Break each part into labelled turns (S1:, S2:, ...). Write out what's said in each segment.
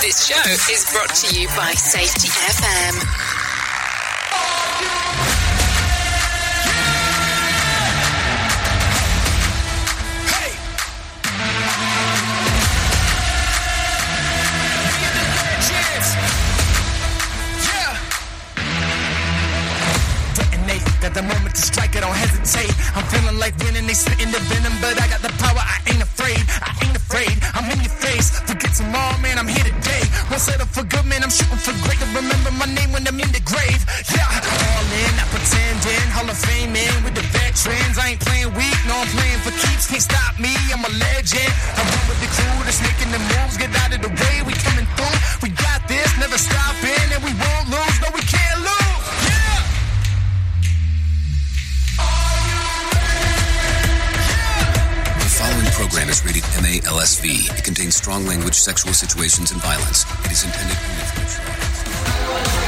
S1: This show is brought to you by Safety FM.
S2: Got the moment to strike, I don't hesitate. I'm feeling like winning, they spitting the venom, but I got the for good, I'm shooting for great. remember my name when I'm in the grave. Yeah, all in, not pretending. Hall of Fame in with the veterans. I ain't playing weak, no, I'm playing for keeps. Can't stop me, I'm a legend. I run with the crew that's making the moves. Get out of the way, we coming through. We got this, never stopping, and we won't lose. No, we can't lose.
S3: program is rated MA LSV. Contains strong language, sexual situations, and violence. It is intended only for mature program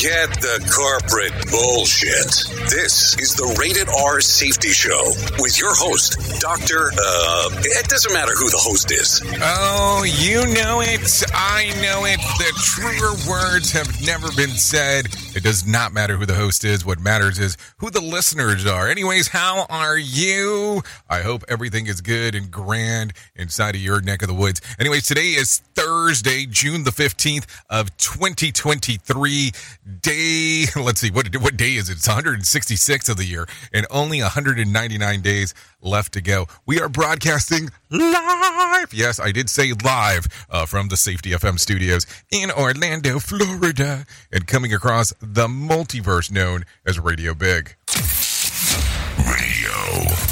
S4: Forget the corporate bullshit. This is the Rated R Safety Show with your host, Dr. Uh, it doesn't matter who the host is.
S5: Oh, you know it. I know it. The truer words have never been said. It does not matter who the host is. What matters is who the listeners are. Anyways, how are you? I hope everything is good and grand inside of your neck of the woods. Anyways, today is Thursday, June the 15th of 2023 day. Let's see, what, what day is it? It's 166 of the year and only 199 days left to go. We are broadcasting live. Yes, I did say live uh, from the Safety FM studios in Orlando, Florida, and coming across the multiverse known as Radio Big.
S4: Radio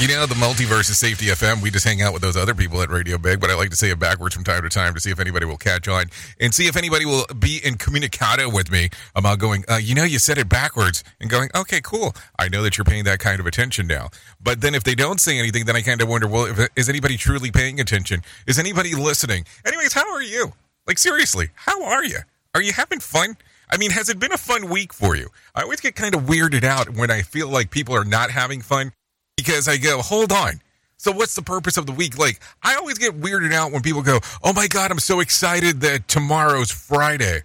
S5: you know, the multiverse is Safety FM. We just hang out with those other people at Radio Big, but I like to say it backwards from time to time to see if anybody will catch on and see if anybody will be in communicado with me about going, uh, you know, you said it backwards and going, okay, cool. I know that you're paying that kind of attention now. But then if they don't say anything, then I kind of wonder, well, if, is anybody truly paying attention? Is anybody listening? Anyways, how are you? Like, seriously, how are you? Are you having fun? I mean, has it been a fun week for you? I always get kind of weirded out when I feel like people are not having fun because I go, hold on. So what's the purpose of the week? Like, I always get weirded out when people go, oh my God, I'm so excited that tomorrow's Friday.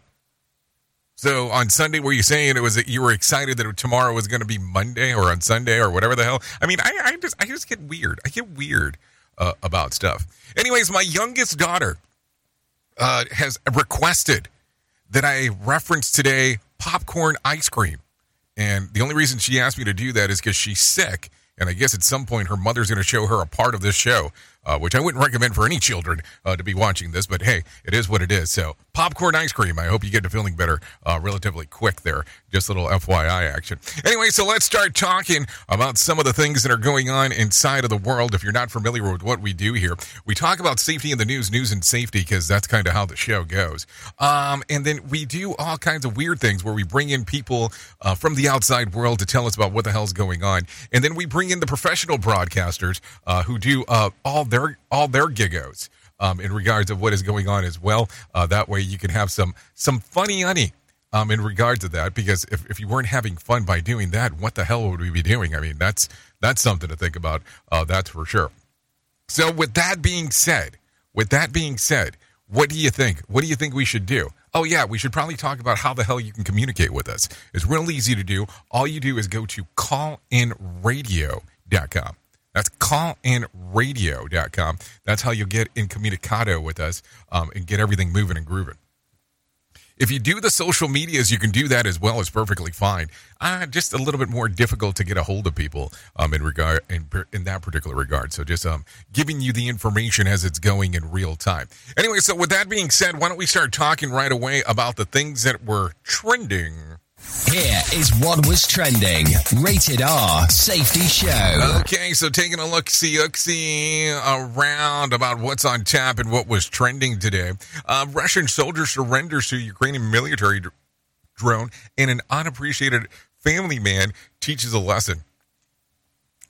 S5: So on Sunday, were you saying it was that you were excited that tomorrow was going to be Monday or on Sunday or whatever the hell? I mean, I, I just I just get weird. I get weird uh, about stuff. Anyways, my youngest daughter uh, has requested that I reference today popcorn ice cream, and the only reason she asked me to do that is because she's sick and I guess at some point her mother's going to show her a part of this show uh, which I wouldn't recommend for any children uh, to be watching this, but hey, it is what it is. So, popcorn ice cream. I hope you get to feeling better uh, relatively quick there. Just a little FYI action. Anyway, so let's start talking about some of the things that are going on inside of the world. If you're not familiar with what we do here, we talk about safety in the news, news and safety, because that's kind of how the show goes. Um, and then we do all kinds of weird things where we bring in people uh, from the outside world to tell us about what the hell's going on. And then we bring in the professional broadcasters uh, who do uh, all their all their giggos um, in regards of what is going on as well. Uh, that way, you can have some some funny honey um, in regards to that. Because if, if you weren't having fun by doing that, what the hell would we be doing? I mean, that's that's something to think about. Uh, that's for sure. So, with that being said, with that being said, what do you think? What do you think we should do? Oh, yeah, we should probably talk about how the hell you can communicate with us. It's real easy to do. All you do is go to callinradio.com. That's callinradio.com. That's how you'll get incommunicado with us um, and get everything moving and grooving. If you do the social medias, you can do that as well. It's perfectly fine. Uh, just a little bit more difficult to get a hold of people um, in regard in, in that particular regard. So just um, giving you the information as it's going in real time. Anyway, so with that being said, why don't we start talking right away about the things that were trending
S6: here is what was trending. Rated R Safety Show.
S5: Okay, so taking a look, see, see around about what's on tap and what was trending today. Uh, Russian soldier surrenders to Ukrainian military drone, and an unappreciated family man teaches a lesson.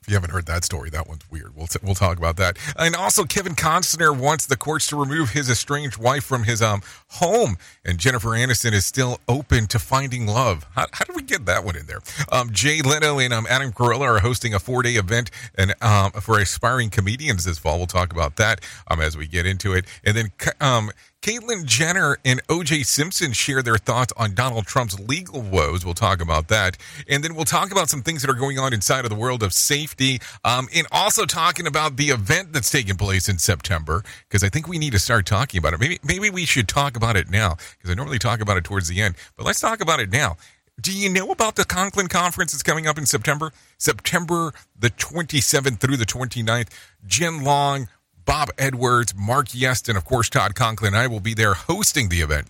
S5: If you haven't heard that story, that one's weird. We'll, t- we'll talk about that. And also, Kevin Costner wants the courts to remove his estranged wife from his um home, and Jennifer Aniston is still open to finding love. How, how did we get that one in there? Um, Jay Leno and um, Adam Carolla are hosting a four day event and um for aspiring comedians this fall. We'll talk about that um as we get into it, and then um Caitlyn Jenner and OJ Simpson share their thoughts on Donald Trump's legal woes. We'll talk about that. And then we'll talk about some things that are going on inside of the world of safety. Um, and also talking about the event that's taking place in September, because I think we need to start talking about it. Maybe, maybe we should talk about it now, because I normally talk about it towards the end. But let's talk about it now. Do you know about the Conklin Conference that's coming up in September? September the 27th through the 29th. Jen Long, Bob Edwards, Mark Yeston, of course, Todd Conklin and I will be there hosting the event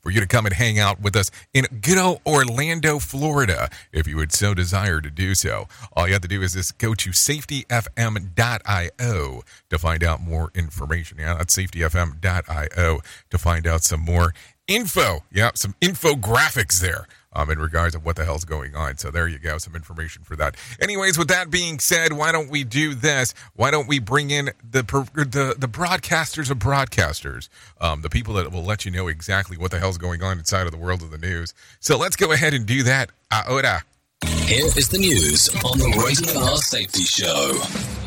S5: for you to come and hang out with us in good old Orlando, Florida, if you would so desire to do so. All you have to do is just go to safetyfm.io to find out more information. Yeah, that's safetyfm.io to find out some more info. Yeah, some infographics there um, in regards of what the hell's going on. So there you go, some information for that. Anyways, with that being said, why don't we do this? Why don't we bring in the the, the broadcasters of broadcasters, um, the people that will let you know exactly what the hell's going on inside of the world of the news. So let's go ahead and do that. Ahora.
S6: Here is the news on the Rated R Safety Show.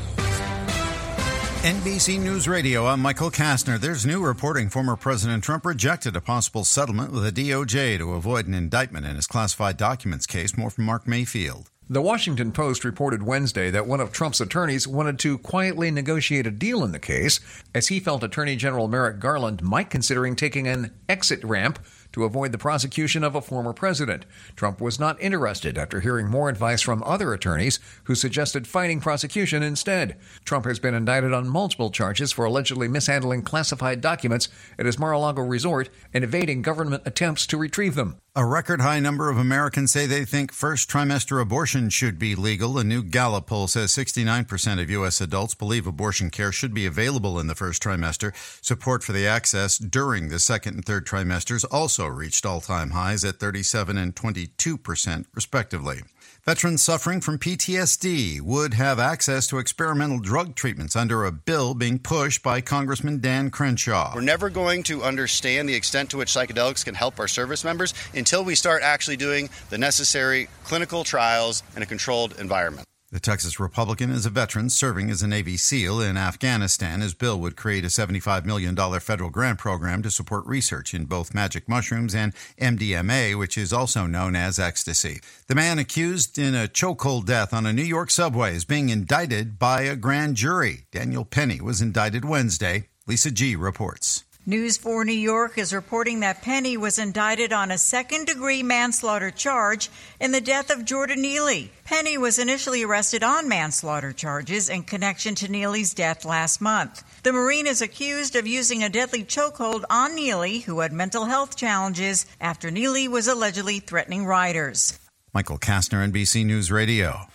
S7: NBC News Radio, I'm Michael Kastner. There's new reporting former President Trump rejected a possible settlement with the DOJ to avoid an indictment in his classified documents case. More from Mark Mayfield.
S8: The Washington Post reported Wednesday that one of Trump's attorneys wanted to quietly negotiate a deal in the case, as he felt Attorney General Merrick Garland might considering taking an exit ramp to avoid the prosecution of a former president. Trump was not interested after hearing more advice from other attorneys who suggested fighting prosecution instead. Trump has been indicted on multiple charges for allegedly mishandling classified documents at his Mar a Lago resort and evading government attempts to retrieve them.
S7: A record high number of Americans say they think first trimester abortion should be legal. A new Gallup poll says 69% of U.S. adults believe abortion care should be available in the first trimester. Support for the access during the second and third trimesters also reached all time highs at 37 and 22%, respectively. Veterans suffering from PTSD would have access to experimental drug treatments under a bill being pushed by Congressman Dan Crenshaw.
S9: We're never going to understand the extent to which psychedelics can help our service members until we start actually doing the necessary clinical trials in a controlled environment.
S7: The Texas Republican is a veteran serving as a Navy SEAL in Afghanistan. His bill would create a $75 million federal grant program to support research in both magic mushrooms and MDMA, which is also known as ecstasy. The man accused in a chokehold death on a New York subway is being indicted by a grand jury. Daniel Penny was indicted Wednesday. Lisa G reports.
S10: News 4 New York is reporting that Penny was indicted on a second degree manslaughter charge in the death of Jordan Neely. Penny was initially arrested on manslaughter charges in connection to Neely's death last month. The Marine is accused of using a deadly chokehold on Neely, who had mental health challenges after Neely was allegedly threatening riders.
S7: Michael Kastner, NBC News Radio.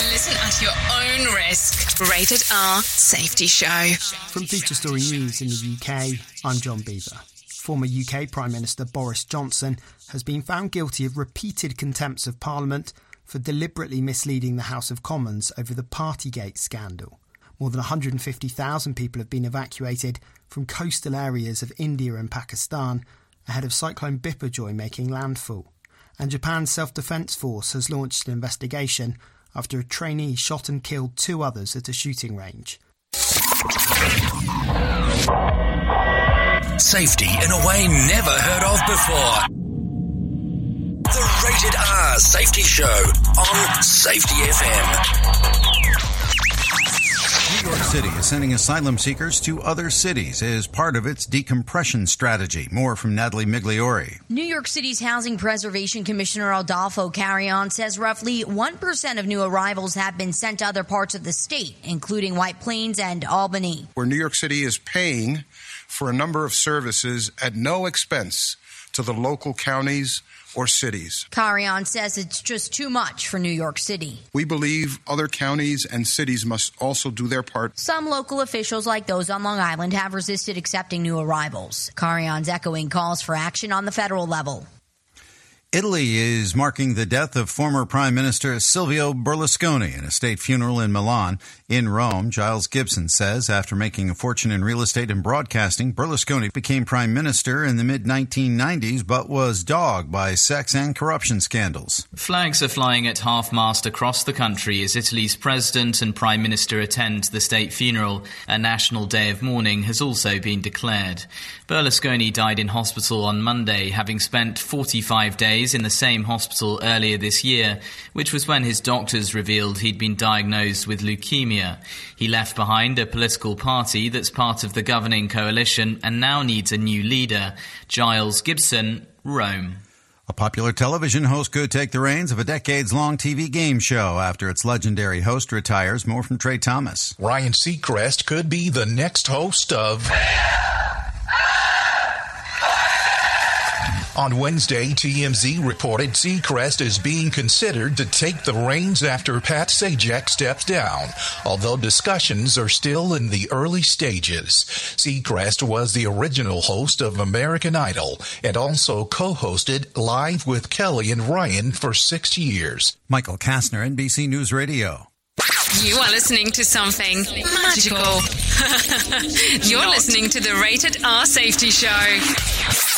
S1: Listen at your own risk. Rated R Safety Show.
S11: From Feature Story News in the UK, I'm John Beaver. Former UK Prime Minister Boris Johnson has been found guilty of repeated contempts of Parliament for deliberately misleading the House of Commons over the Partygate scandal. More than 150,000 people have been evacuated from coastal areas of India and Pakistan ahead of Cyclone Biparjoy making landfall. And Japan's self defense force has launched an investigation after a trainee shot and killed two others at a shooting range.
S6: Safety in a way never heard of before. The Rated R
S12: Safety Show on Safety FM.
S7: New York City is sending asylum seekers to other cities as part of its decompression strategy. More from Natalie Migliori.
S13: New York City's Housing Preservation Commissioner Adolfo Carrion says roughly 1% of new arrivals have been sent to other parts of the state, including White Plains and Albany.
S14: Where New York City is paying for a number of services at no expense to the local counties or cities.
S13: Carrion says it's just too much for New York City.
S14: We believe other counties and cities must also do their part.
S13: Some local officials, like those on Long Island, have resisted accepting new arrivals. Carrion's echoing calls for action on the federal level.
S7: Italy is marking the death of former Prime Minister Silvio Berlusconi in a state funeral in Milan. In Rome, Giles Gibson says after making a fortune in real estate and broadcasting, Berlusconi became Prime Minister in the mid 1990s but was dogged by sex and corruption scandals.
S15: Flags are flying at half mast across the country as Italy's President and Prime Minister attend the state funeral. A national day of mourning has also been declared. Berlusconi died in hospital on Monday, having spent 45 days in the same hospital earlier this year, which was when his doctors revealed he'd been diagnosed with leukemia. He left behind a political party that's part of the governing coalition and now needs a new leader. Giles Gibson, Rome.
S7: A popular television host could take the reins of a decades long TV game show after its legendary host retires. More from Trey Thomas.
S16: Ryan Seacrest could be the next host of. On Wednesday, TMZ reported Seacrest is being considered to take the reins after Pat Sajak steps down, although discussions are still in the early stages. Seacrest was the original host of American Idol and also co-hosted Live with Kelly and Ryan for six years.
S7: Michael Kastner, NBC News Radio.
S1: You are listening to something magical. You're listening to the Rated R Safety Show.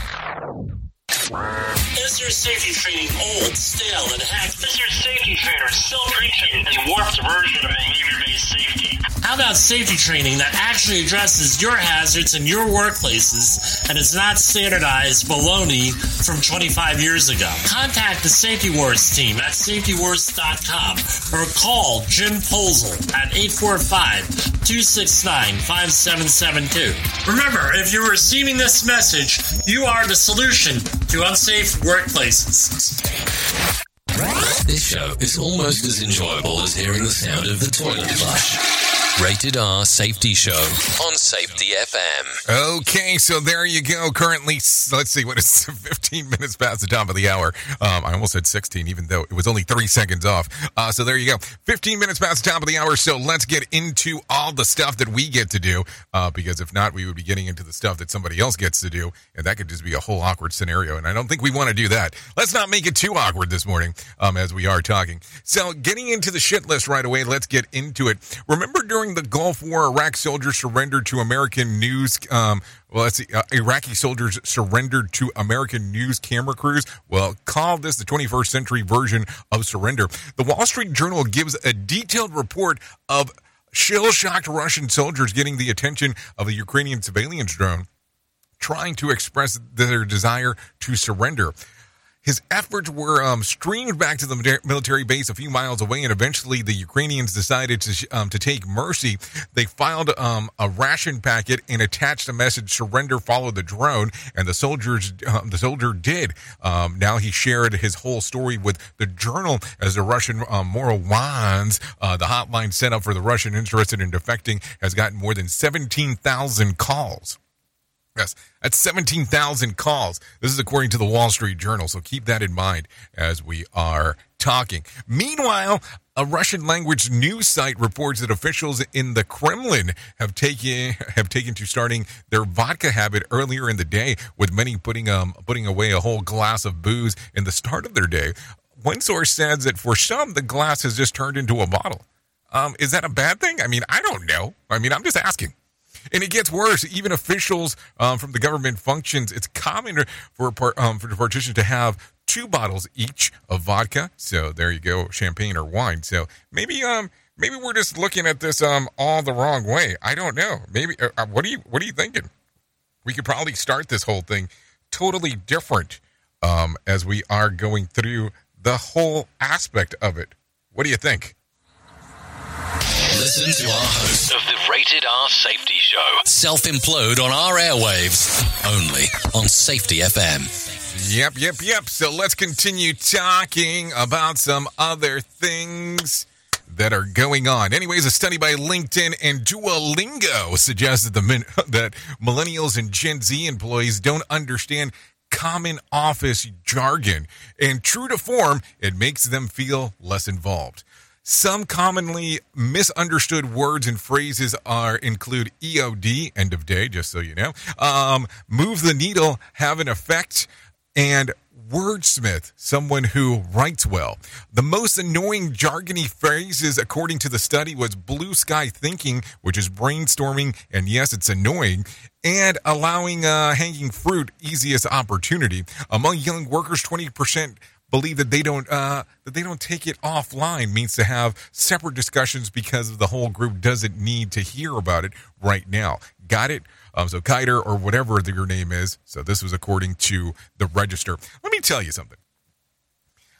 S17: 哇。Your safety training old, stale, and hacked? Is safety trainer still preaching a warped version of behavior-based safety? How about safety training that actually addresses your hazards in your workplaces and is not standardized baloney from 25 years ago? Contact the Safety Wars team at safetywars.com or call Jim Posel at 845-269-5772. Remember, if you're receiving this message, you are the solution to unsafe workplaces.
S12: This show is almost as enjoyable as hearing the sound of the toilet flush. Rated R Safety Show on Safety FM.
S5: Okay, so there you go. Currently, let's see, what is 15 minutes past the top of the hour? Um, I almost said 16, even though it was only three seconds off. Uh, so there you go. 15 minutes past the top of the hour. So let's get into all the stuff that we get to do, uh, because if not, we would be getting into the stuff that somebody else gets to do, and that could just be a whole awkward scenario. And I don't think we want to do that. Let's not make it too awkward this morning um, as we are talking. So, getting into the shit list right away, let's get into it. Remember during the Gulf War, Iraq soldiers surrendered to American news. Um, well, let's see. Uh, Iraqi soldiers surrendered to American news camera crews. Well, call this the 21st century version of surrender. The Wall Street Journal gives a detailed report of shell shocked Russian soldiers getting the attention of a Ukrainian surveillance drone trying to express their desire to surrender. His efforts were um, streamed back to the military base a few miles away, and eventually the Ukrainians decided to um, to take mercy. They filed um, a ration packet and attached a message: "Surrender, follow the drone." And the soldiers, um, the soldier did. Um, now he shared his whole story with the Journal as the Russian um, moral wands. Uh, the hotline set up for the Russian interested in defecting has gotten more than seventeen thousand calls. Yes, that's 17,000 calls. This is according to the Wall Street Journal, so keep that in mind as we are talking. Meanwhile, a Russian language news site reports that officials in the Kremlin have taken have taken to starting their vodka habit earlier in the day, with many putting um putting away a whole glass of booze in the start of their day. One source says that for some, the glass has just turned into a bottle. Um, is that a bad thing? I mean, I don't know. I mean, I'm just asking. And it gets worse. Even officials um, from the government functions, it's common for, um, for the partition to have two bottles each of vodka. So there you go, champagne or wine. So maybe um maybe we're just looking at this um all the wrong way. I don't know. Maybe uh, uh what are you what are you thinking? We could probably start this whole thing totally different um as we are going through the whole aspect of it. What do you think?
S12: Listen to our host of the Rated R Safety Show. Self implode on our airwaves. Only on Safety FM.
S5: Yep, yep, yep. So let's continue talking about some other things that are going on. Anyways, a study by LinkedIn and Duolingo suggests that the min- that millennials and Gen Z employees don't understand common office jargon, and true to form, it makes them feel less involved. Some commonly misunderstood words and phrases are include EOD, end of day, just so you know, um, move the needle, have an effect, and wordsmith, someone who writes well. The most annoying jargony phrases, according to the study, was blue sky thinking, which is brainstorming, and yes, it's annoying, and allowing uh, hanging fruit easiest opportunity. Among young workers, 20% believe that they don't uh, that they don't take it offline means to have separate discussions because the whole group doesn't need to hear about it right now. Got it? Um, so Kiter or whatever your name is. So this was according to the register. Let me tell you something.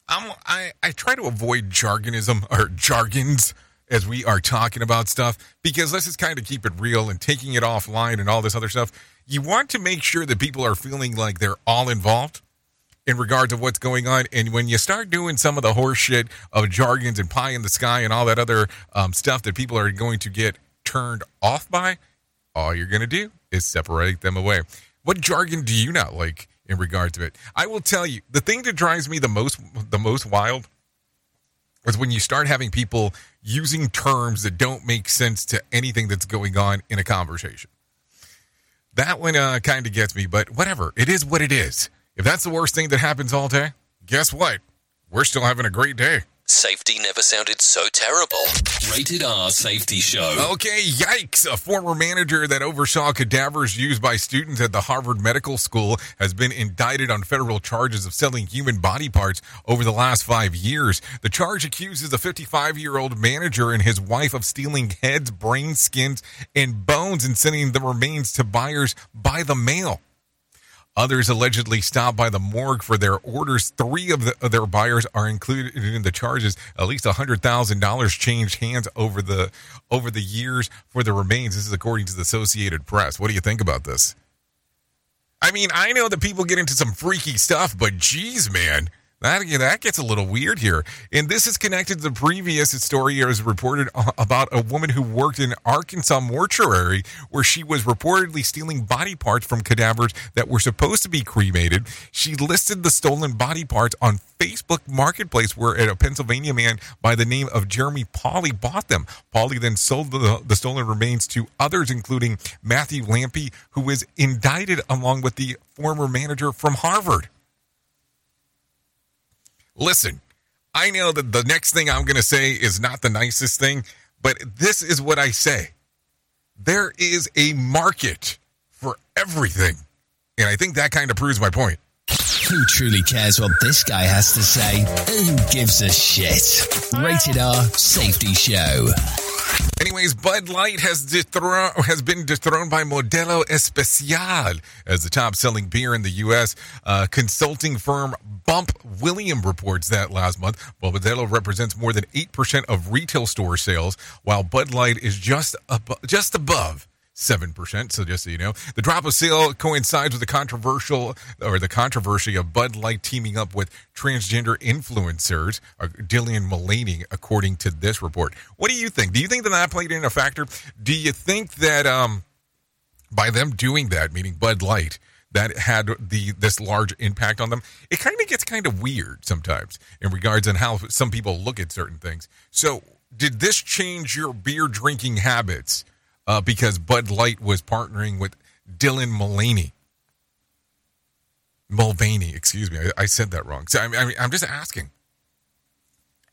S5: I'm, I I try to avoid jargonism or jargons as we are talking about stuff because let's just kind of keep it real and taking it offline and all this other stuff. You want to make sure that people are feeling like they're all involved in regards of what's going on. And when you start doing some of the horseshit of jargons and pie in the sky and all that other um, stuff that people are going to get turned off by, all you're going to do is separate them away. What jargon do you not like in regards to it? I will tell you, the thing that drives me the most the most wild is when you start having people using terms that don't make sense to anything that's going on in a conversation. That one uh, kind of gets me, but whatever. It is what it is. If that's the worst thing that happens all day, guess what? We're still having a great day.
S12: Safety never sounded so terrible. Rated R Safety Show.
S5: Okay, yikes. A former manager that oversaw cadavers used by students at the Harvard Medical School has been indicted on federal charges of selling human body parts over the last five years. The charge accuses a 55 year old manager and his wife of stealing heads, brain skins, and bones and sending the remains to buyers by the mail. Others allegedly stopped by the morgue for their orders. Three of, the, of their buyers are included in the charges. At least hundred thousand dollars changed hands over the over the years for the remains. This is according to the Associated Press. What do you think about this? I mean, I know that people get into some freaky stuff, but geez, man, that that gets a little weird here. And this is connected to the previous story as reported about a woman who worked in Arkansas mortuary where she was reportedly stealing body parts from cadavers that were supposed to be cremated. She listed the stolen body parts on Facebook Marketplace where a Pennsylvania man by the name of Jeremy Pauley bought them. Pauley then sold the, the stolen remains to others, including Matthew Lampe, who was indicted along with the former manager from Harvard. Listen, I know that the next thing I'm going to say is not the nicest thing, but this is what I say. There is a market for everything. And I think that kind of proves my point.
S6: Who truly cares what this guy has to say? Who gives a shit? Rated R Safety Show.
S5: Anyways, Bud Light has has been dethroned by Modelo Especial as the top-selling beer in the U.S. Uh, consulting firm Bump William reports that last month. Modelo represents more than eight percent of retail store sales, while Bud Light is just ab- just above 7%. So just so you know, the drop of sale coincides with the controversial or the controversy of Bud Light teaming up with transgender influencers, uh, Dylan Mullaney, according to this report. What do you think? Do you think that that played in a factor? Do you think that um, by them doing that, meaning Bud Light, that had the this large impact on them. It kind of gets kind of weird sometimes in regards on how some people look at certain things. So, did this change your beer drinking habits? Uh, because Bud Light was partnering with Dylan Mulvaney. Mulvaney, excuse me, I, I said that wrong. So I mean, I'm just asking.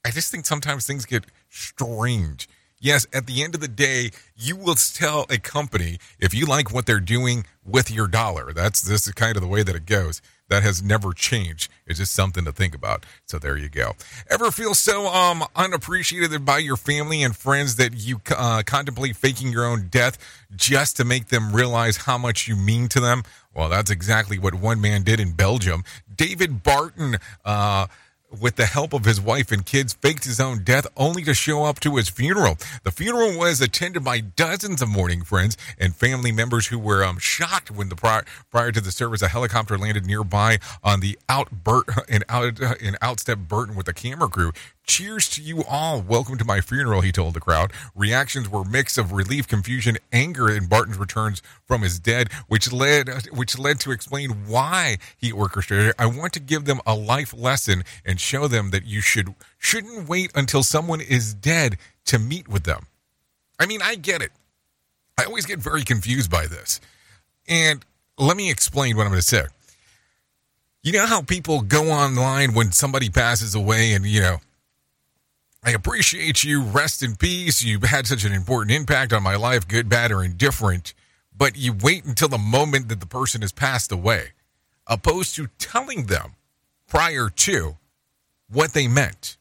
S5: I just think sometimes things get strange. Yes, at the end of the day, you will tell a company if you like what they're doing with your dollar. That's this is kind of the way that it goes. That has never changed. It's just something to think about. So there you go. Ever feel so um unappreciated by your family and friends that you uh, contemplate faking your own death just to make them realize how much you mean to them? Well, that's exactly what one man did in Belgium. David Baerten. Uh, with the help of his wife and kids, faked his own death only to show up to his funeral. The funeral was attended by dozens of mourning friends and family members who were um, shocked when the prior, prior to the service, a helicopter landed nearby on the out Bert and out and outstep Burton with a camera crew. Cheers to you all. Welcome to my funeral, he told the crowd. Reactions were mix of relief, confusion, anger in Baerten's returns from his dead, which led which led to explain why he orchestrated it. I want to give them a life lesson and show them that you should shouldn't wait until someone is dead to meet with them. I mean, I get it. I always get very confused by this. And let me explain what I'm going to say. You know how people go online when somebody passes away and, you know, I appreciate you. Rest in peace. You've had such an important impact on my life, good, bad, or indifferent. But you wait until the moment that the person has passed away, opposed to telling them prior to what they meant.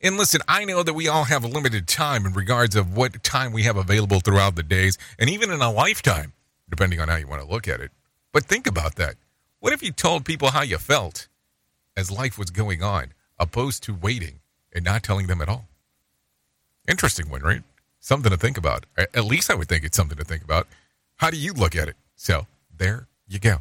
S5: And listen, I know that we all have a limited time in regards of what time we have available throughout the days and even in a lifetime, depending on how you want to look at it. But think about that. What if you told people how you felt as life was going on, opposed to waiting and not telling them at all? Interesting one, right? Something to think about. At least I would think it's something to think about. How do you look at it? So there you go.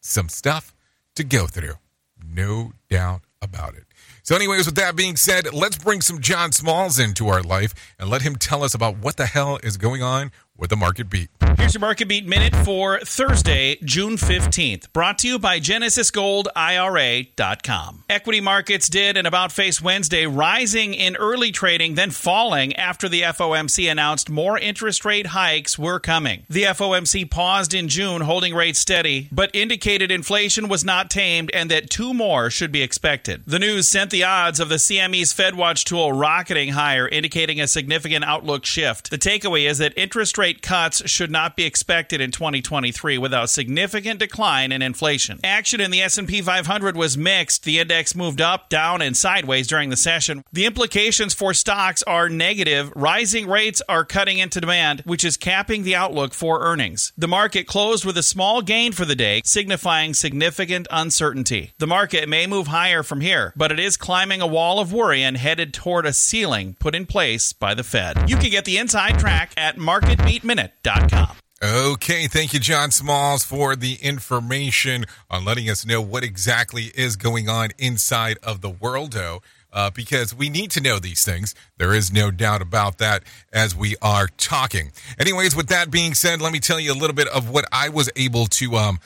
S5: Some stuff to go through. No doubt about it. So, anyways, with that being said, let's bring some John Smalls into our life and let him tell us about what the hell is going on with the market beat.
S18: Here's your market beat minute for Thursday, June 15th, brought to you by GenesisGoldIRA.com. Equity markets did an about face Wednesday, rising in early trading, then falling after the FOMC announced more interest rate hikes were coming. The FOMC paused in June, holding rates steady, but indicated inflation was not tamed and that two more should be expected. The news sent the odds of the CME's FedWatch tool rocketing higher, indicating a significant outlook shift. The takeaway is that interest rate rate cuts should not be expected in 2023 without significant decline in inflation. Action in the S&P 500 was mixed. The index moved up, down, and sideways during the session. The implications for stocks are negative. Rising rates are cutting into demand, which is capping the outlook for earnings. The market closed with a small gain for the day, signifying significant uncertainty. The market may move higher from here, but it is climbing a wall of worry and headed toward a ceiling put in place by the Fed. You can get the inside track at marketbeat minute.com.
S5: Okay, thank you, John Smalls, for the information on letting us know what exactly is going on inside of the worldo. Uh, because we need to know these things. There is no doubt about that as we are talking. Anyways, with that being said, let me tell you a little bit of what I was able to um,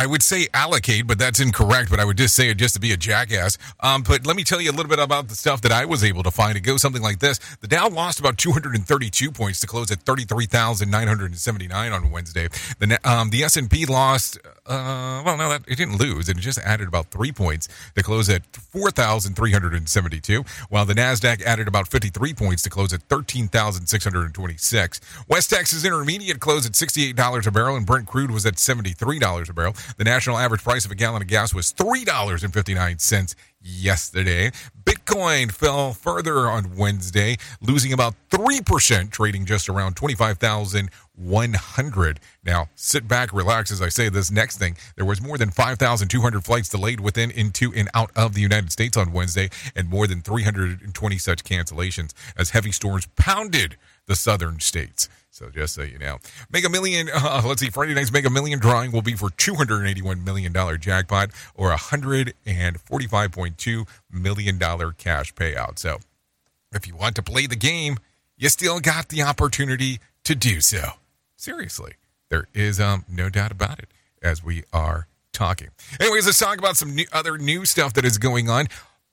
S5: I would say allocate, but that's incorrect. But I would just say it just to be a jackass. Um, but let me tell you a little bit about the stuff that I was able to find. It goes something like this: the Dow lost about 232 points to close at 33,979 on Wednesday. The um, the S and P lost. Uh, well, no, that it didn't lose. It just added about three points to close at 4,372, while the Nasdaq added about 53 points to close at 13,626. West Texas Intermediate closed at $68 a barrel, and Brent crude was at $73 a barrel. The national average price of a gallon of gas was $3.59 yesterday. Bitcoin fell further on Wednesday, losing about 3%, trading just around 25,100. Now, sit back, relax as I say this next thing. There was more than 5,200 flights delayed within, into, and out of the United States on Wednesday, and more than 320 such cancellations as heavy storms pounded the southern states. So just so you know, Mega Million. Uh, let's see, Friday night's Mega Million drawing will be for 281 million dollar jackpot or 145.2 million dollar cash payout. So, if you want to play the game, you still got the opportunity to do so. Seriously, there is um no doubt about it. As we are talking. Anyways, let's talk about some new, other new stuff that is going on.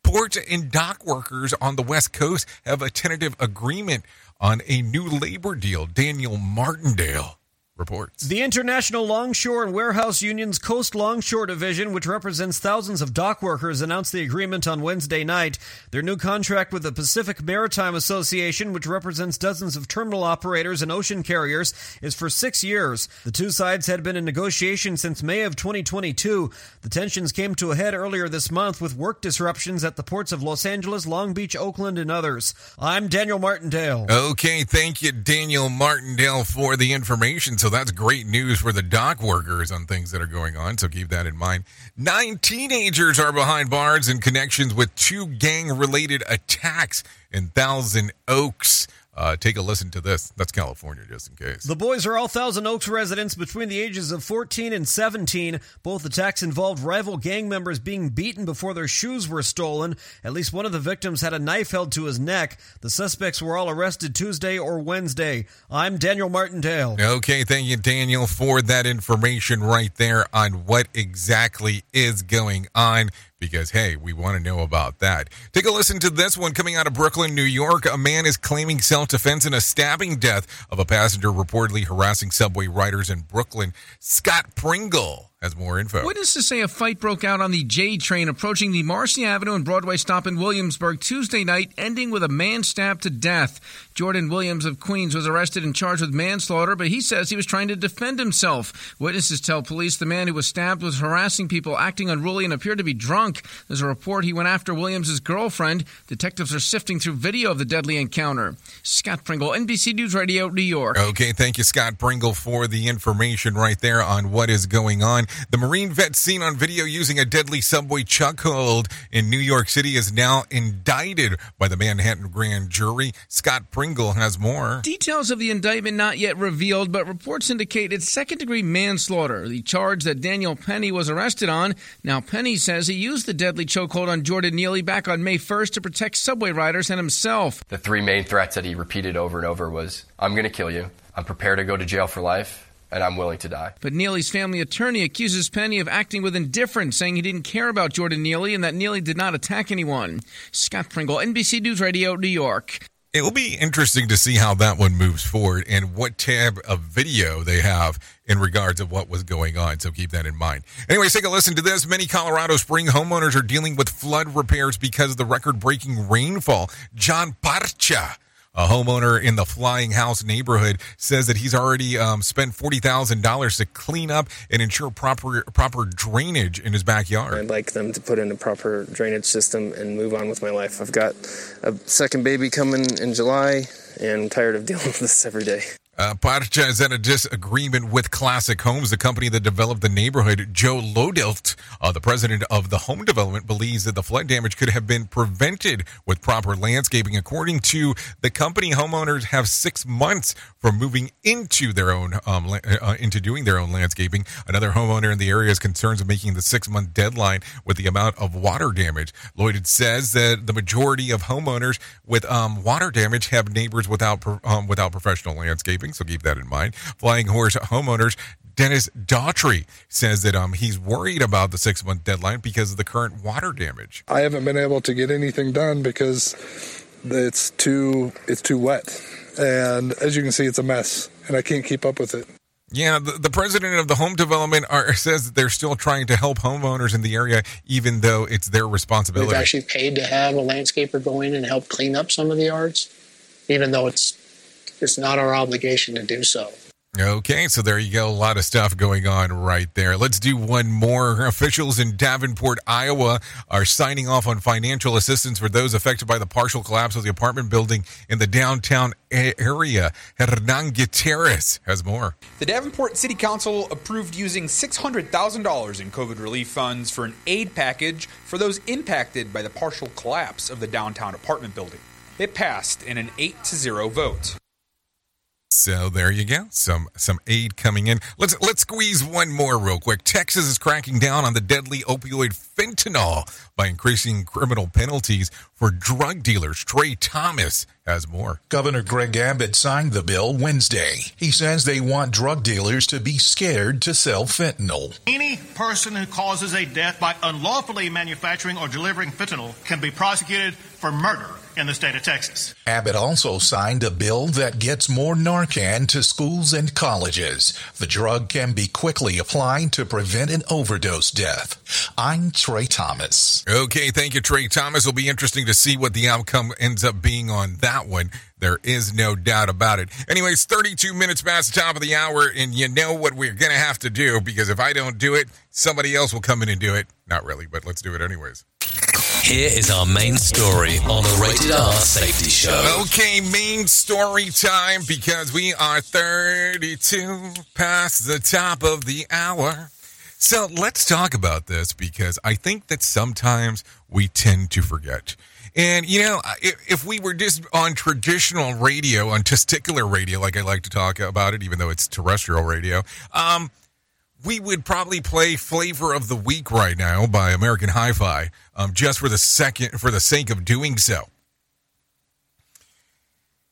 S5: Port and dock workers on the West Coast have a tentative agreement on a new labor deal. Daniel Martindale reports.
S19: The International Longshore and Warehouse Union's Coast Longshore Division, which represents thousands of dock workers, announced the agreement on Wednesday night. Their new contract with the Pacific Maritime Association, which represents dozens of terminal operators and ocean carriers, is for six years. The two sides had been in negotiation since May of 2022. The tensions came to a head earlier this month with work disruptions at the ports of Los Angeles, Long Beach, Oakland, and others. I'm Daniel Martindale.
S5: Okay, thank you, Daniel Martindale, for the information. So that's great news for the dock workers on things that are going on. So keep that in mind. Nine teenagers are behind bars in connections with two gang related attacks in Thousand Oaks. Uh, take a listen to this. That's California, just in case.
S19: The boys are all Thousand Oaks residents between the ages of 14 and 17. Both attacks involved rival gang members being beaten before their shoes were stolen. At least one of the victims had a knife held to his neck. The suspects were all arrested Tuesday or Wednesday. I'm Daniel Martindale.
S5: Okay, thank you, Daniel, for that information right there on what exactly is going on because, hey, we want to know about that. Take a listen to this one coming out of Brooklyn, New York. A man is claiming self defense in a stabbing death of a passenger reportedly harassing subway riders in Brooklyn. Scott Pringle has more info.
S20: Witnesses say a fight broke out on the J train approaching the Marcy Avenue and Broadway stop in Williamsburg Tuesday night, ending with a man stabbed to death. Jordan Williams of Queens was arrested and charged with manslaughter, but he says he was trying to defend himself. Witnesses tell police the man who was stabbed was harassing people, acting unruly, and appeared to be drunk. There's a report he went after Williams' girlfriend. Detectives are sifting through video of the deadly encounter. Scott Pringle, NBC News Radio, New York.
S5: Okay, thank you, Scott Pringle, for the information right there on what is going on. And the Marine vet seen on video using a deadly subway chuckhold in New York City is now indicted by the Manhattan grand jury. Scott Pringle has more.
S20: Details of the indictment not yet revealed, but reports indicate it's second degree manslaughter, the charge that Daniel Penny was arrested on. Now, Penny says he used the deadly chokehold on Jordan Neely back on May 1st to protect subway riders and himself.
S21: The three main threats that he repeated over and over was I'm going to kill you, I'm prepared to go to jail for life, and I'm willing to die.
S20: But Neely's family attorney accuses Penny of acting with indifference, saying he didn't care about Jordan Neely and that Neely did not attack anyone. Scott Pringle, NBC News Radio, New York.
S5: It will be interesting to see how that one moves forward and what tab of video they have in regards of what was going on. So keep that in mind. Anyways, take a listen to this. Many Colorado Spring homeowners are dealing with flood repairs because of the record breaking rainfall. John Parcha a homeowner in the Flying Horse neighborhood says that he's already um, spent forty thousand dollars to clean up and ensure proper proper drainage in his backyard.
S22: I'd like them to put in a proper drainage system and move on with my life. I've got a second baby coming in July, and I'm tired of dealing with this every day.
S5: Uh, Parcha is in a disagreement with Classic Homes, the company that developed the neighborhood. Joe Loidolt, uh, the president of the home development, believes that the flood damage could have been prevented with proper landscaping. According to the company, homeowners have six months from moving into their own um, uh, into doing their own landscaping. Another homeowner in the area is concerned of making the six month deadline with the amount of water damage. Lloyd says that the majority of homeowners with um, water damage have neighbors without um, without professional landscaping so keep that in mind. Flying Horse homeowners Dennis Daughtry says that um, he's worried about the six month deadline because of the current water damage.
S23: I haven't been able to get anything done because it's too it's too wet, and as you can see, it's a mess, and I can't keep up with it.
S5: Yeah, the, the president of the home development are, says that they're still trying to help homeowners in the area, even though it's their responsibility.
S24: We've actually paid to have a landscaper go in and help clean up some of the yards, even though it's it's not our obligation to do so.
S5: Okay, so there you go. A lot of stuff going on right there. Let's do one more. Officials in Davenport, Iowa are signing off on financial assistance for those affected by the partial collapse of the apartment building in the downtown area. Hernan Gutierrez has more.
S25: The Davenport City Council approved using $600,000 in COVID relief funds for an aid package for those impacted by the partial collapse of the downtown apartment building. It passed in an 8 to 0 vote.
S5: So there you go. Some some aid coming in. Let's let's squeeze one more real quick. Texas is cracking down on the deadly opioid fentanyl by increasing criminal penalties for drug dealers. Trey Thomas has more.
S16: Governor Greg Abbott signed the bill Wednesday. He says they want drug dealers to be scared to sell fentanyl.
S26: Any person who causes a death by unlawfully manufacturing or delivering fentanyl can be prosecuted for murder in the state of Texas.
S16: Abbott also signed a bill that gets more Narcan to schools and colleges. The drug can be quickly applied to prevent an overdose death. I'm Trey Thomas.
S5: Okay, thank you, Trey Thomas. It'll be interesting to see what the outcome ends up being on that one. There is no doubt about it. Anyways, 32 minutes past the top of the hour, and you know what we're going to have to do because if I don't do it, somebody else will come in and do it. Not really, but let's do it anyways.
S12: Here is our main story on the Rated R Safety Show.
S5: Okay, main story time because we are 32 past the top of the hour. So let's talk about this because I think that sometimes we tend to forget. And, you know, if, if, we were just on traditional radio, on testicular radio, like I like to talk about it, even though it's terrestrial radio, um, we would probably play "Flavor of the Week" right now by American Hi-Fi, um, just for the second for the sake of doing so.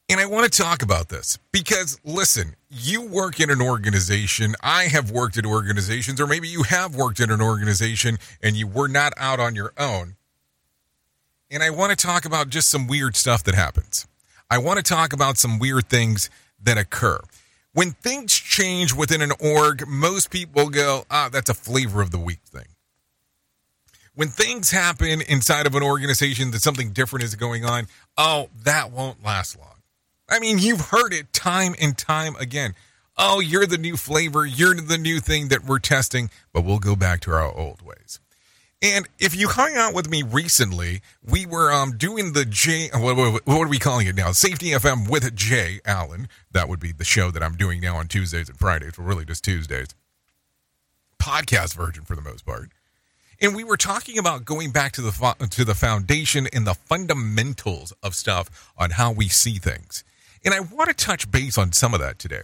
S5: And I want to talk about this because, listen, you work in an organization. I have worked in organizations, or maybe you have worked in an organization and you were not out on your own. And I want to talk about just some weird stuff that happens. I want to talk about some weird things that occur when things change within an org, most people go, ah, that's a flavor of the week thing. When things happen inside of an organization that something different is going on, oh, that won't last long. I mean, you've heard it time and time again. Oh, you're the new flavor. You're the new thing that we're testing, but we'll go back to our old ways. And if you hung out with me recently, we were um, doing the J. What, what, what, are we calling it now? Safety FM with Jay Allen. That would be the show that I'm doing now on Tuesdays and Fridays. Well, really just Tuesdays. podcast version for the most part. And we were talking about going back to the to the foundation and the fundamentals of stuff on how we see things. And I want to touch base on some of that today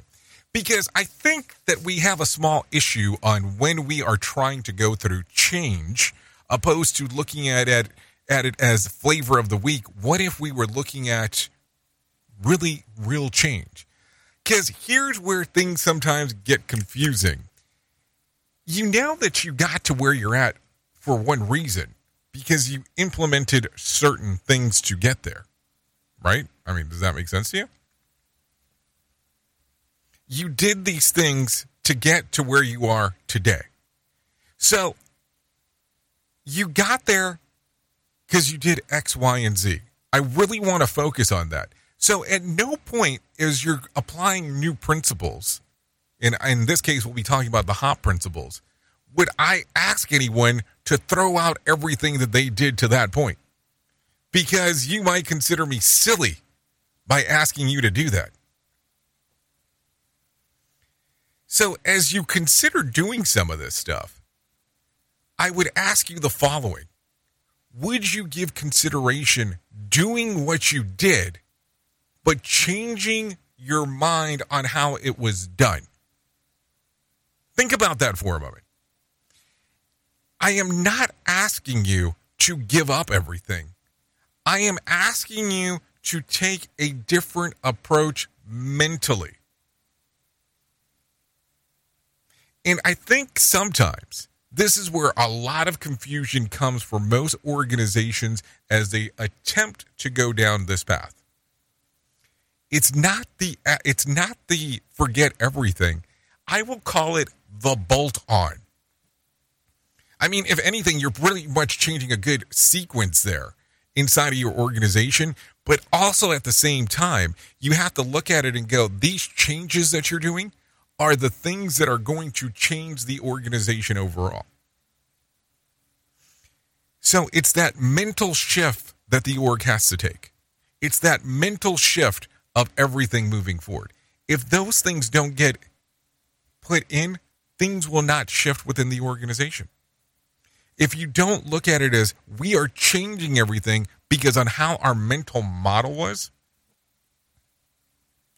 S5: because I think that we have a small issue on when we are trying to go through change opposed to looking at it at it as flavor of the week. What if we were looking at really real change? Because here's where things sometimes get confusing. You know that you got to where you're at for one reason because you implemented certain things to get there, right? I mean, does that make sense to you? You did these things to get to where you are today. So you got there because you did X, Y, and Z. I really want to focus on that. So at no point is you're applying new principles. And in this case, we'll be talking about the HOP principles. Would I ask anyone to throw out everything that they did to that point? Because you might consider me silly by asking you to do that. So, as you consider doing some of this stuff, I would ask you the following Would you give consideration doing what you did, but changing your mind on how it was done? Think about that for a moment. I am not asking you to give up everything. I am asking you to take a different approach mentally. And I think sometimes this is where a lot of confusion comes for most organizations as they attempt to go down this path. It's not the uh, it's not the forget everything. I will call it the bolt on. I mean, if anything, you're pretty much changing a good sequence there inside of your organization, but also at the same time, you have to look at it and go, these changes that you're doing are the things that are going to change the organization overall. So it's that mental shift that the org has to take. It's that mental shift of everything moving forward. If those things don't get put in, things will not shift within the organization. If you don't look at it as we are changing everything because on how our mental model was,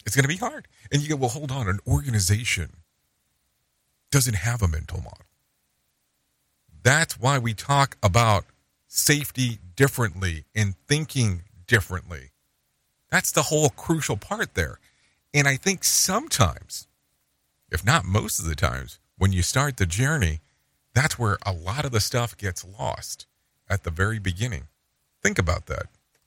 S5: it's going to be hard. And you go, well, hold on, an organization doesn't have a mental model. That's why we talk about safety differently and thinking differently. That's the whole crucial part there. And I think sometimes, if not most of the times, when you start the journey, that's where a lot of the stuff gets lost at the very beginning. Think about that.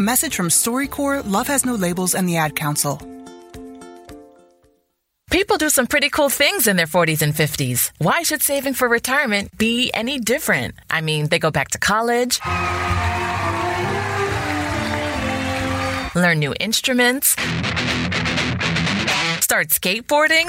S27: A message from StoryCorps, Love Has No Labels, and the Ad Council.
S28: People do some pretty cool things in their 40s and 50s. Why should saving for retirement be any different? I mean, they go back to college, learn new instruments, start skateboarding.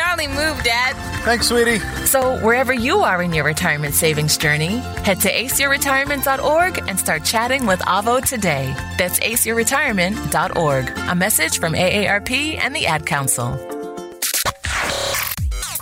S29: Gnarly move, Dad.
S30: Thanks, sweetie.
S28: So, wherever you are in your retirement savings journey, head to aceyourretirement.org and start chatting with Avo today. That's aceyourretirement.org. A message from AARP and the Ad Council.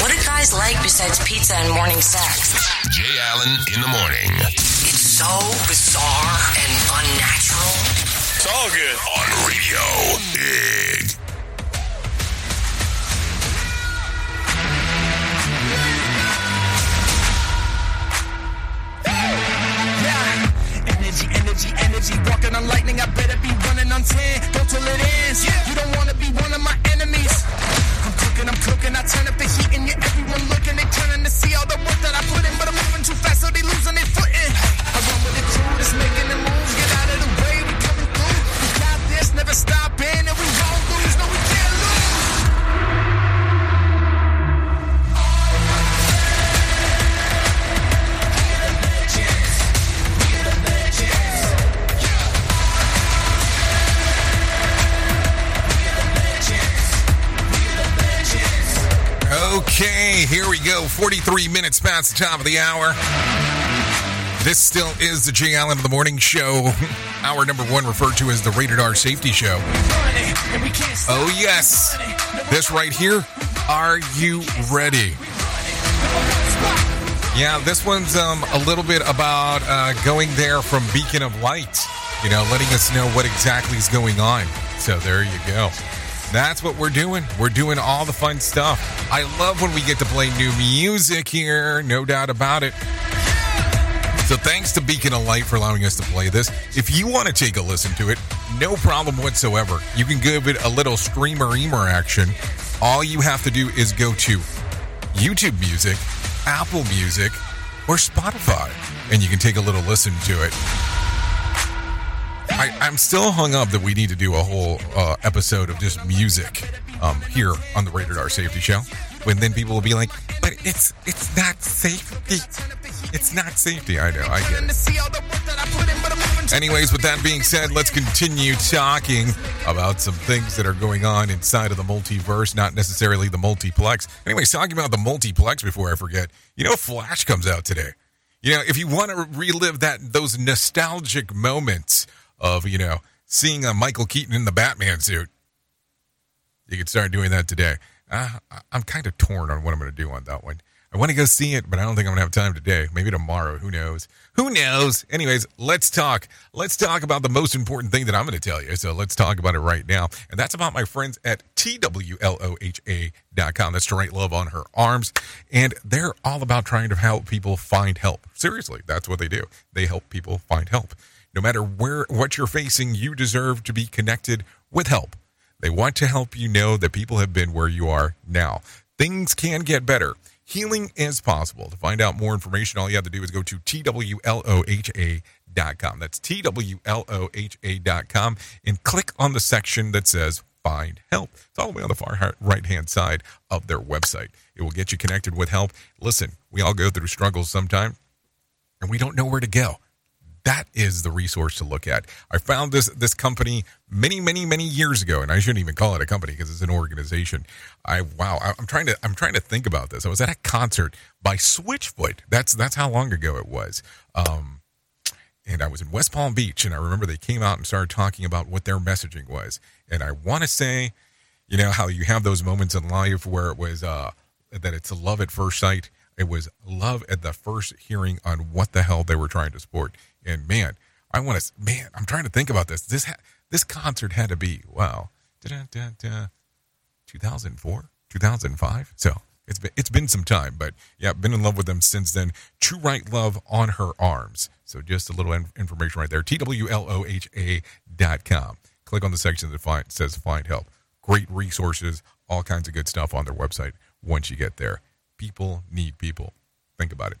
S31: What do guys like besides pizza and morning sex?
S12: Jay Allen in the morning.
S31: It's so bizarre and unnatural.
S12: It's all good. On radio. Big.
S32: Energy, energy, energy. Walking on lightning, I better be running on 10. Go till it ends. You don't wanna be one of my enemies. I'm cooking, I'm cooking. I turn up the heat and you're everyone looking. They turning to see all the
S5: 43 minutes past the top of the hour. This still is the Jay Allen of the Morning Show. Hour number one, referred to as the Rated R Safety Show. Oh, yes. This right here. Are you ready? Yeah, this one's um, a little bit about uh, going there from Beacon of Light, you know, letting us know what exactly is going on. So there you go. That's what we're doing. We're doing all the fun stuff. I love when we get to play new music here, no doubt about it. So thanks to Beacon of Light for allowing us to play this. If you want to take a listen to it, no problem whatsoever. You can give it a little streamer eamer action. All you have to do is go to YouTube Music, Apple Music, or Spotify, and you can take a little listen to it. I, I'm still hung up that we need to do a whole uh, episode of just music um, here on the Rated R Safety Show. When then people will be like, "But it's it's not safety. It's not safety." I know. I get it. Anyways, with that being said, let's continue talking about some things that are going on inside of the multiverse, not necessarily the multiplex. Anyways, talking about the multiplex before I forget, you know, Flash comes out today. You know, if you want to relive that those nostalgic moments of you know seeing a Michael Keaton in the Batman suit, you can start doing that today. Uh, I'm kind of torn on what I'm going to do on that one. I want to go see it, but I don't think I'm going to have time today. Maybe tomorrow. Who knows? Who knows? Anyways, let's talk. Let's talk about the most important thing that I'm going to tell you. So let's talk about it right now. And that's about my friends at TWLOHA.com. That's to write love on her arms. And they're all about trying to help people find help. Seriously, that's what they do. They help people find help. No matter where what you're facing, you deserve to be connected with help. They want to help you know that people have been where you are now. Things can get better. Healing is possible. To find out more information, all you have to do is go to TWLOHA.com. That's TWLOHA.com and click on the section that says Find Help. It's all the way on the far right hand side of their website. It will get you connected with help. Listen, we all go through struggles sometime and we don't know where to go that is the resource to look at. I found this this company many many many years ago, and I shouldn't even call it a company because it's an organization. I wow, I, am trying to I'm trying to think about this. I was at a concert by Switchfoot. That's that's how long ago it was. Um, and I was in West Palm Beach, and I remember they came out and started talking about what their messaging was. And I want to say, you know, how you have those moments in life where it was uh, that it's love at first sight. It was love at the first hearing on what the hell they were trying to support. And man, I want to, man, I'm trying to think about this. This, ha- this concert had to be, wow, 2004, 2005. So it's been, it's been some time, but yeah, been in love with them since then. True Right Love on Her Arms. So just a little in- information right there. T W L O H A dot com. Click on the section that find, says Find Help. Great resources, all kinds of good stuff on their website once you get there. People need people. Think about it.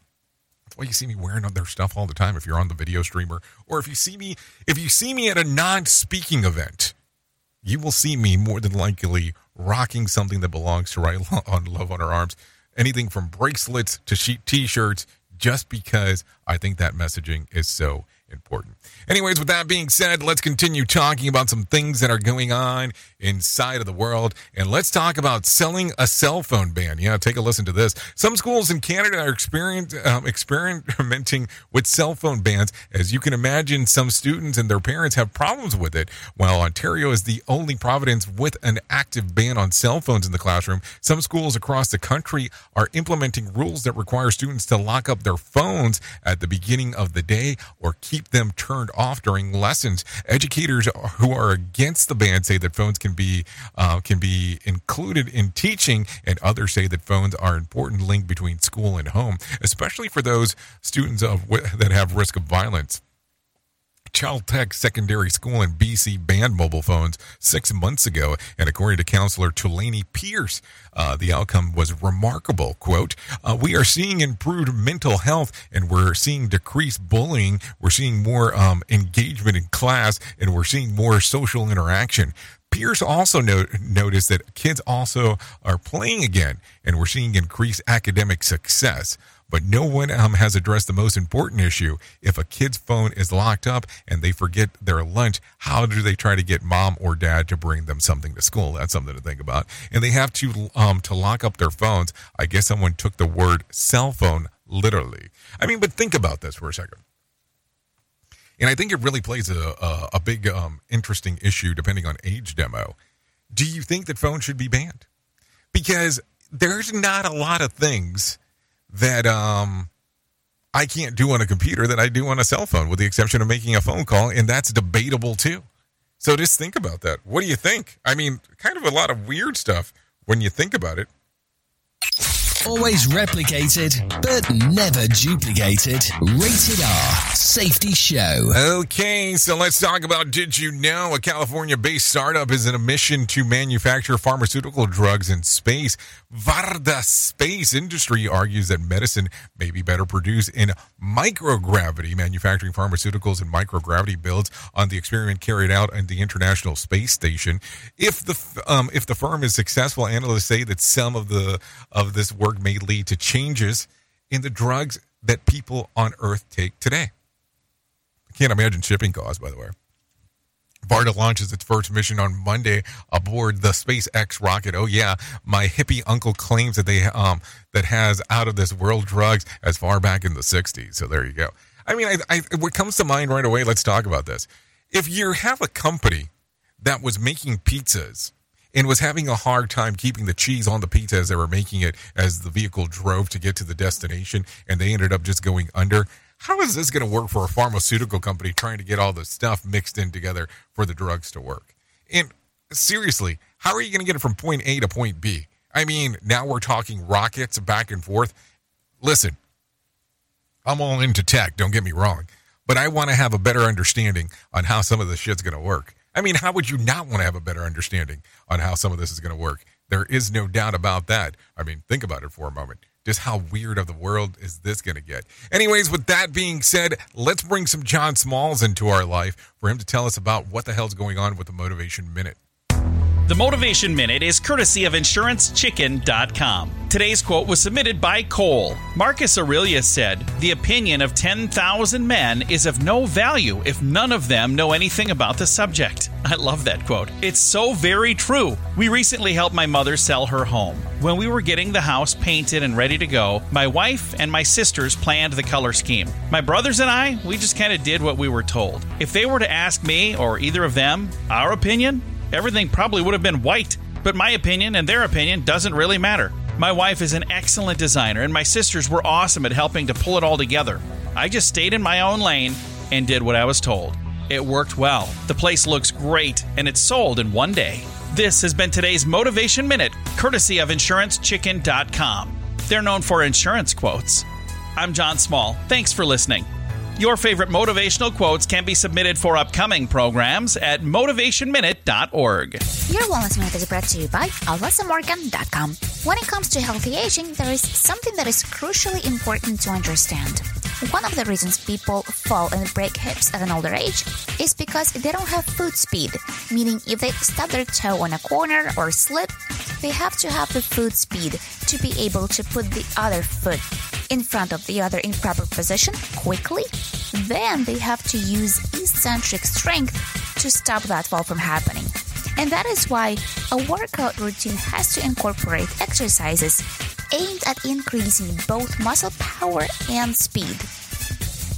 S5: Why you see me wearing their stuff all the time. If you're on the video streamer, or if you see me, if you see me at a non-speaking event, you will see me more than likely rocking something that belongs to Right on Love on Her Arms. Anything from bracelets to sheet T-shirts, just because I think that messaging is so important. Anyways, with that being said, let's continue talking about some things that are going on inside of the world. And let's talk about selling a cell phone ban. Yeah, take a listen to this. Some schools in Canada are um, experimenting with cell phone bans. As you can imagine, some students and their parents have problems with it. While Ontario is the only province with an active ban on cell phones in the classroom, some schools across the country are implementing rules that require students to lock up their phones at the beginning of the day or keep them turned off during lessons. Educators who are against the ban say that phones can be uh, can be included in teaching, and others say that phones are an important link between school and home, especially for those students of that have risk of violence. Chatelech Secondary School in BC banned mobile phones six months ago, and according to counselor Tulani Pierce, uh, the outcome was remarkable. "Quote: uh, We are seeing improved mental health, and we're seeing decreased bullying. We're seeing more um, engagement in class, and we're seeing more social interaction." Pierce also noticed that kids also are playing again, and we're seeing increased academic success. But no one um, has addressed the most important issue. If a kid's phone is locked up and they forget their lunch, how do they try to get mom or dad to bring them something to school? That's something to think about. And they have to um, to lock up their phones. I guess someone took the word cell phone literally. I mean, but think about this for a second. And I think it really plays a, a, a big, um, interesting issue depending on age demo. Do you think that phones should be banned? Because there's not a lot of things that um, I can't do on a computer that I do on a cell phone, with the exception of making a phone call, and that's debatable too. So just think about that. What do you think? I mean, kind of a lot of weird stuff when you think about it.
S33: Always replicated, but never duplicated. Rated R
S12: Safety Show.
S5: Okay, so let's talk about Did You Know? A California based startup is in a mission to manufacture pharmaceutical drugs in space. Varda Space Industry argues that medicine may be better produced in microgravity. Manufacturing pharmaceuticals in microgravity builds on the experiment carried out at the International Space Station. If the um, if the firm is successful, analysts say that some of the of this work may lead to changes in the drugs that people on Earth take today. Can't imagine shipping costs, by the way. Varda launches its first mission on Monday aboard the SpaceX rocket. Oh yeah, my hippie uncle claims that they um that has out of this world drugs as far back in the '60s. So there you go. I mean, I, I, what comes to mind right away? Let's talk about this. If you have a company that was making pizzas and was having a hard time keeping the cheese on the pizza as they were making it as the vehicle drove to get to the destination, and they ended up just going under how is this going to work for a pharmaceutical company trying to get all the stuff mixed in together for the drugs to work? And seriously, how are you going to get it from point A to point B? I mean, now we're talking rockets back and forth. Listen, I'm all into tech, don't get me wrong, but I want to have a better understanding on how some of this shit's going to work. I mean, how would you not want to have a better understanding on how some of this is going to work? There is no doubt about that. I mean, think about it for a moment. Just how weird of the world is this going to get? Anyways, with that being said, let's bring some John Smalls into our life for him to tell us about what the hell's going on with the Motivation Minute.
S18: The Motivation Minute is courtesy of InsuranceChicken.com. Today's quote was submitted by Cole. Marcus Aurelius said, The opinion of 10,000 men is of no value if none of them know anything about the subject. I love that quote. It's so very true. We recently helped my mother sell her home. When we were getting the house painted and ready to go, my wife and my sisters planned the color scheme. My brothers and I, we just kind of did what we were told. If they were to ask me or either of them our opinion, everything probably would have been white. But my opinion and their opinion doesn't really matter. My wife is an excellent designer, and my sisters were awesome at helping to pull it all together. I just stayed in my own lane and did what I was told. It worked well. The place looks great, and it's sold in one day. This has been today's Motivation Minute, courtesy of InsuranceChicken.com. They're known for insurance quotes. I'm John Small. Thanks for listening. Your favorite motivational quotes can be submitted for upcoming programs at motivationminute.org.
S33: Your Wellness Minute is brought to you by AlysaMorgan.com. When it comes to healthy aging, there is something that is crucially important to understand. One of the reasons people fall and break hips at an older age is because they don't have foot speed, meaning if they stub their toe on a corner or slip, they have to have the foot speed to be able to put the other foot in front of the other in proper position quickly. Then they have to use eccentric strength to stop that fall from happening. And that is why a workout routine has to incorporate exercises aimed at increasing both muscle power and speed.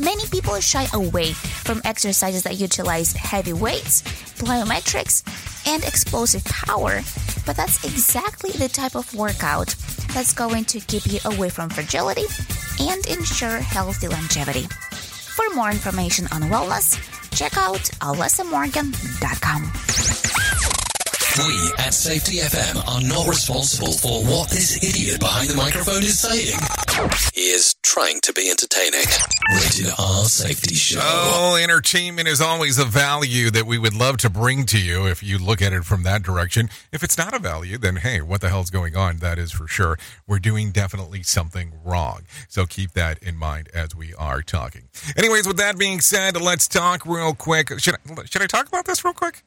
S33: Many people shy away from exercises that utilize heavy weights, plyometrics, and explosive power, but that's exactly the type of workout that's going to keep you away from fragility and ensure healthy longevity. For more information on wellness, check out alessamorgan.com.
S12: We at Safety FM are not responsible for what this idiot behind the microphone is saying. He is trying to be entertaining. Rated R Safety Show.
S5: Oh, entertainment is always a value that we would love to bring to you if you look at it from that direction. If it's not a value, then hey, what the hell's going on? That is for sure. We're doing definitely something wrong. So keep that in mind as we are talking. Anyways, with that being said, let's talk real quick. Should I, should I talk about this real quick?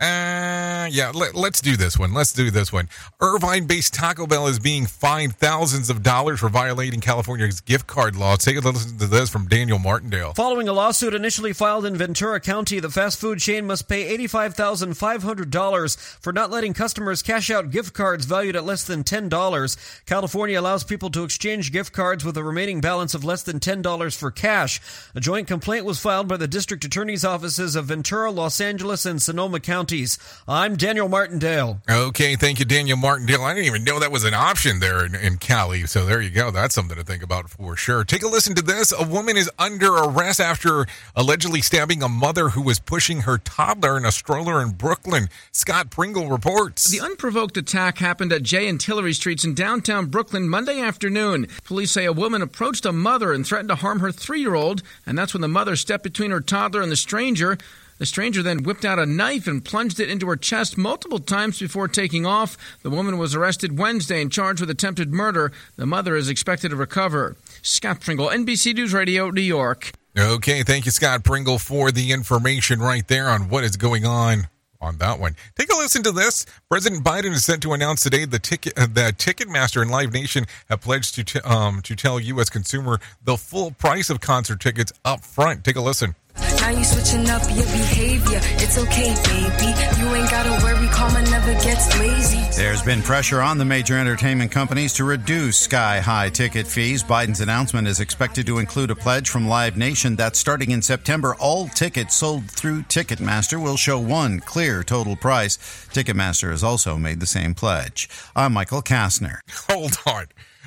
S5: Uh, yeah, let, us do this one. Let's do this one. Irvine based Taco Bell is being fined thousands of dollars for violating California's gift card law. Take a listen to this from Daniel Martindale.
S19: Following a lawsuit initially filed in Ventura County, the fast food chain must pay $85,500 for not letting customers cash out gift cards valued at less than $10. California allows people to exchange gift cards with a remaining balance of less than $10 for cash. A joint complaint was filed by the district attorney's offices of Ventura, Los Angeles, and Sonoma County counties. I'm Daniel Martindale.
S5: Okay, thank you, Daniel Martindale. I didn't even know that was an option there in, in Cali. So there you go. That's something to think about for sure. Take a listen to this. A woman is under arrest after allegedly stabbing a mother who was pushing her toddler in a stroller in Brooklyn. Scott Pringle reports.
S20: The unprovoked attack happened at Jay and Tillery Streets in downtown Brooklyn Monday afternoon. Police say a woman approached a mother and threatened to harm her three year old, and that's when the mother stepped between her toddler and the stranger. The stranger then whipped out a knife and plunged it into her chest multiple times before taking off. The woman was arrested Wednesday and charged with attempted murder. The mother is expected to recover. Scott Pringle, NBC News Radio, New York.
S5: Okay, thank you, Scott Pringle, for the information right there on what is going on on that one. Take a listen to this. President Biden is set to announce today the ticket uh, that Ticketmaster and Live Nation have pledged to t- um, to tell U.S. consumer the full price of concert tickets up front. Take a listen.
S34: Now you switching up your behavior. It's okay, baby. You ain't gotta worry. Karma never gets lazy.
S35: There's been pressure on the major entertainment companies to reduce sky high ticket fees. Biden's announcement is expected to include a pledge from Live Nation that starting in September, all tickets sold through Ticketmaster will show one clear total price. Ticketmaster has also made the same pledge. I'm Michael Kastner.
S5: Hold on.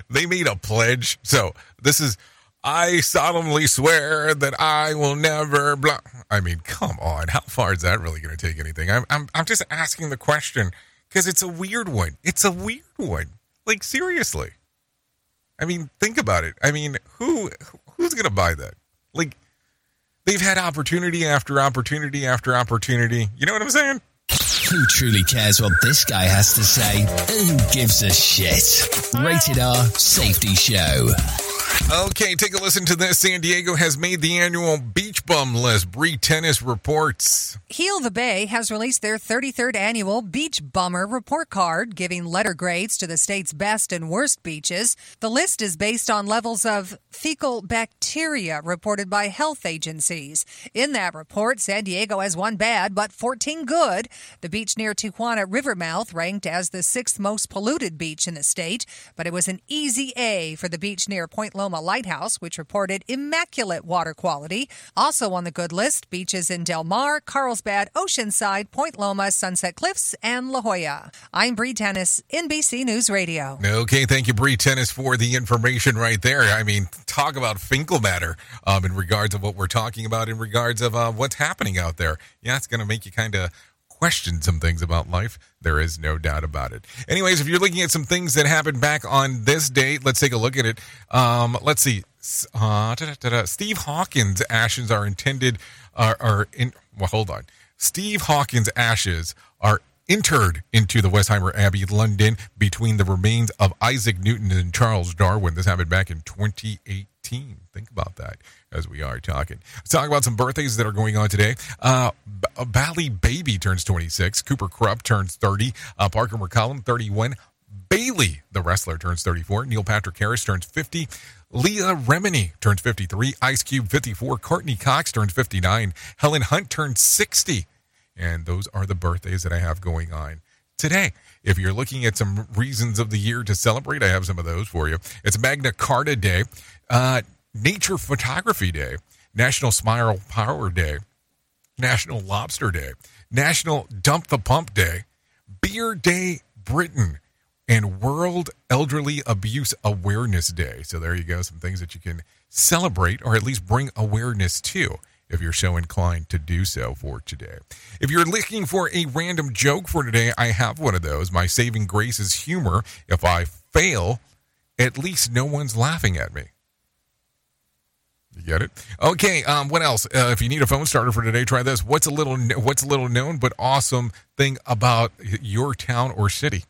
S5: They made a pledge. So this is. I solemnly swear that I will never blah. I mean, come on. How far is that really going to take anything? I'm, I'm, I'm just asking the question because it's a weird one. It's a weird one. Like, seriously. I mean, think about it. I mean, who who's going to buy that? Like, they've had opportunity after opportunity after opportunity. You know what I'm saying?
S12: Who truly cares what this guy has to say? Who gives a shit? Rated R Safety Show.
S5: Okay, take a listen to this. San Diego has made the annual beach bum list. Bree Tennis reports.
S36: Heal the Bay has released their 33rd annual Beach Bummer report card, giving letter grades to the state's best and worst beaches. The list is based on levels of fecal bacteria reported by health agencies. In that report, San Diego has one bad but 14 good. The beach near Tijuana Rivermouth ranked as the sixth most polluted beach in the state, but it was an easy A for the beach near Point Loma Lighthouse, which reported immaculate water quality. Also on the good list, beaches in Del Mar, Carlsbad, Oceanside, Point Loma, Sunset Cliffs, and La Jolla. I'm Bree Tennis, NBC News Radio.
S5: Okay, thank you, Bree Tennis, for the information right there. I mean, talk about Finkel matter um, in regards of what we're talking about in regards of uh, what's happening out there. Yeah, it's going to make you kind of question some things about life. There is no doubt about it. Anyways, if you're looking at some things that happened back on this date, let's take a look at it. Um, let's see. Uh, Steve Hawkins' ashes are intended are, are in. Well, hold on. Steve Hawkins' ashes are interred into the Westminster Abbey, London, between the remains of Isaac Newton and Charles Darwin. This happened back in 2018. Think about that as we are talking. Let's talk about some birthdays that are going on today. Uh, B- Bali Baby turns 26. Cooper Kupp turns 30. Uh, Parker McCollum, 31. Bayley, the wrestler, turns 34. Neil Patrick Harris turns 50. Leah Remini turns 53. Ice Cube, 54. Courteney Cox turns 59. Helen Hunt turns 60. And those are the birthdays that I have going on today. If you're looking at some reasons of the year to celebrate, I have some of those for you. It's Magna Carta Day, uh, Nature Photography Day, National Smile Power Day, National Lobster Day, National Dump the Pump Day, Beer Day Britain, and World Elderly Abuse Awareness Day. So there you go, some things that you can celebrate or at least bring awareness to if you're so inclined to do so for today. If you're looking for a random joke for today, I have one of those. My saving grace is humor. If I fail, at least no one's laughing at me. You get it? Okay. Um, what else? Uh, if you need a phone starter for today, try this. What's a little What's a little known but awesome thing about your town or city?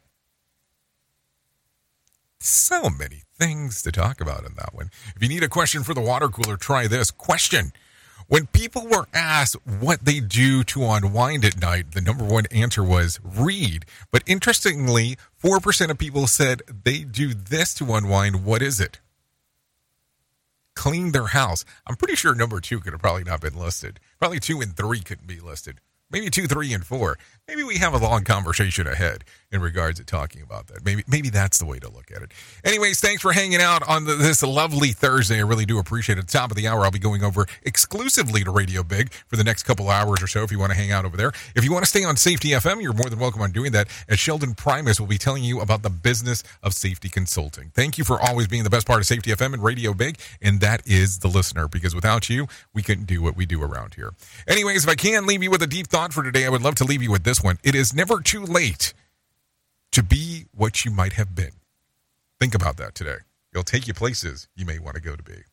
S5: So many things to talk about in that one. If you need a question for the water cooler, try this question. When people were asked what they do to unwind at night, the number one answer was read. But interestingly, 4% of people said they do this to unwind. What is it? Clean their house. I'm pretty sure number two could have probably not been listed. Probably two and three couldn't be listed. maybe two, three, and four. Maybe we have a long conversation ahead in regards to talking about that. Maybe maybe that's the way to look at it. Anyways, thanks for hanging out on the, this lovely Thursday. I really do appreciate it. At the top of the hour, I'll be going over exclusively to Radio Big for the next couple hours or so if you want to hang out over there. If you want to stay on Safety FM, you're more than welcome on doing that, as Sheldon Primus will be telling you about the business of safety consulting. Thank you for always being the best part of Safety FM and Radio Big, and that is the listener, because without you, we couldn't do what we do around here. Anyways, if I can leave you with a deep thought for today, I would love to leave you with this one. It is never too late to be what you might have been. Think about that today. It'll take you places you may want to go to be.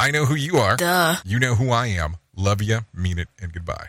S5: I know who you are.
S37: Duh.
S5: You know who I am. Love you, mean it, and goodbye.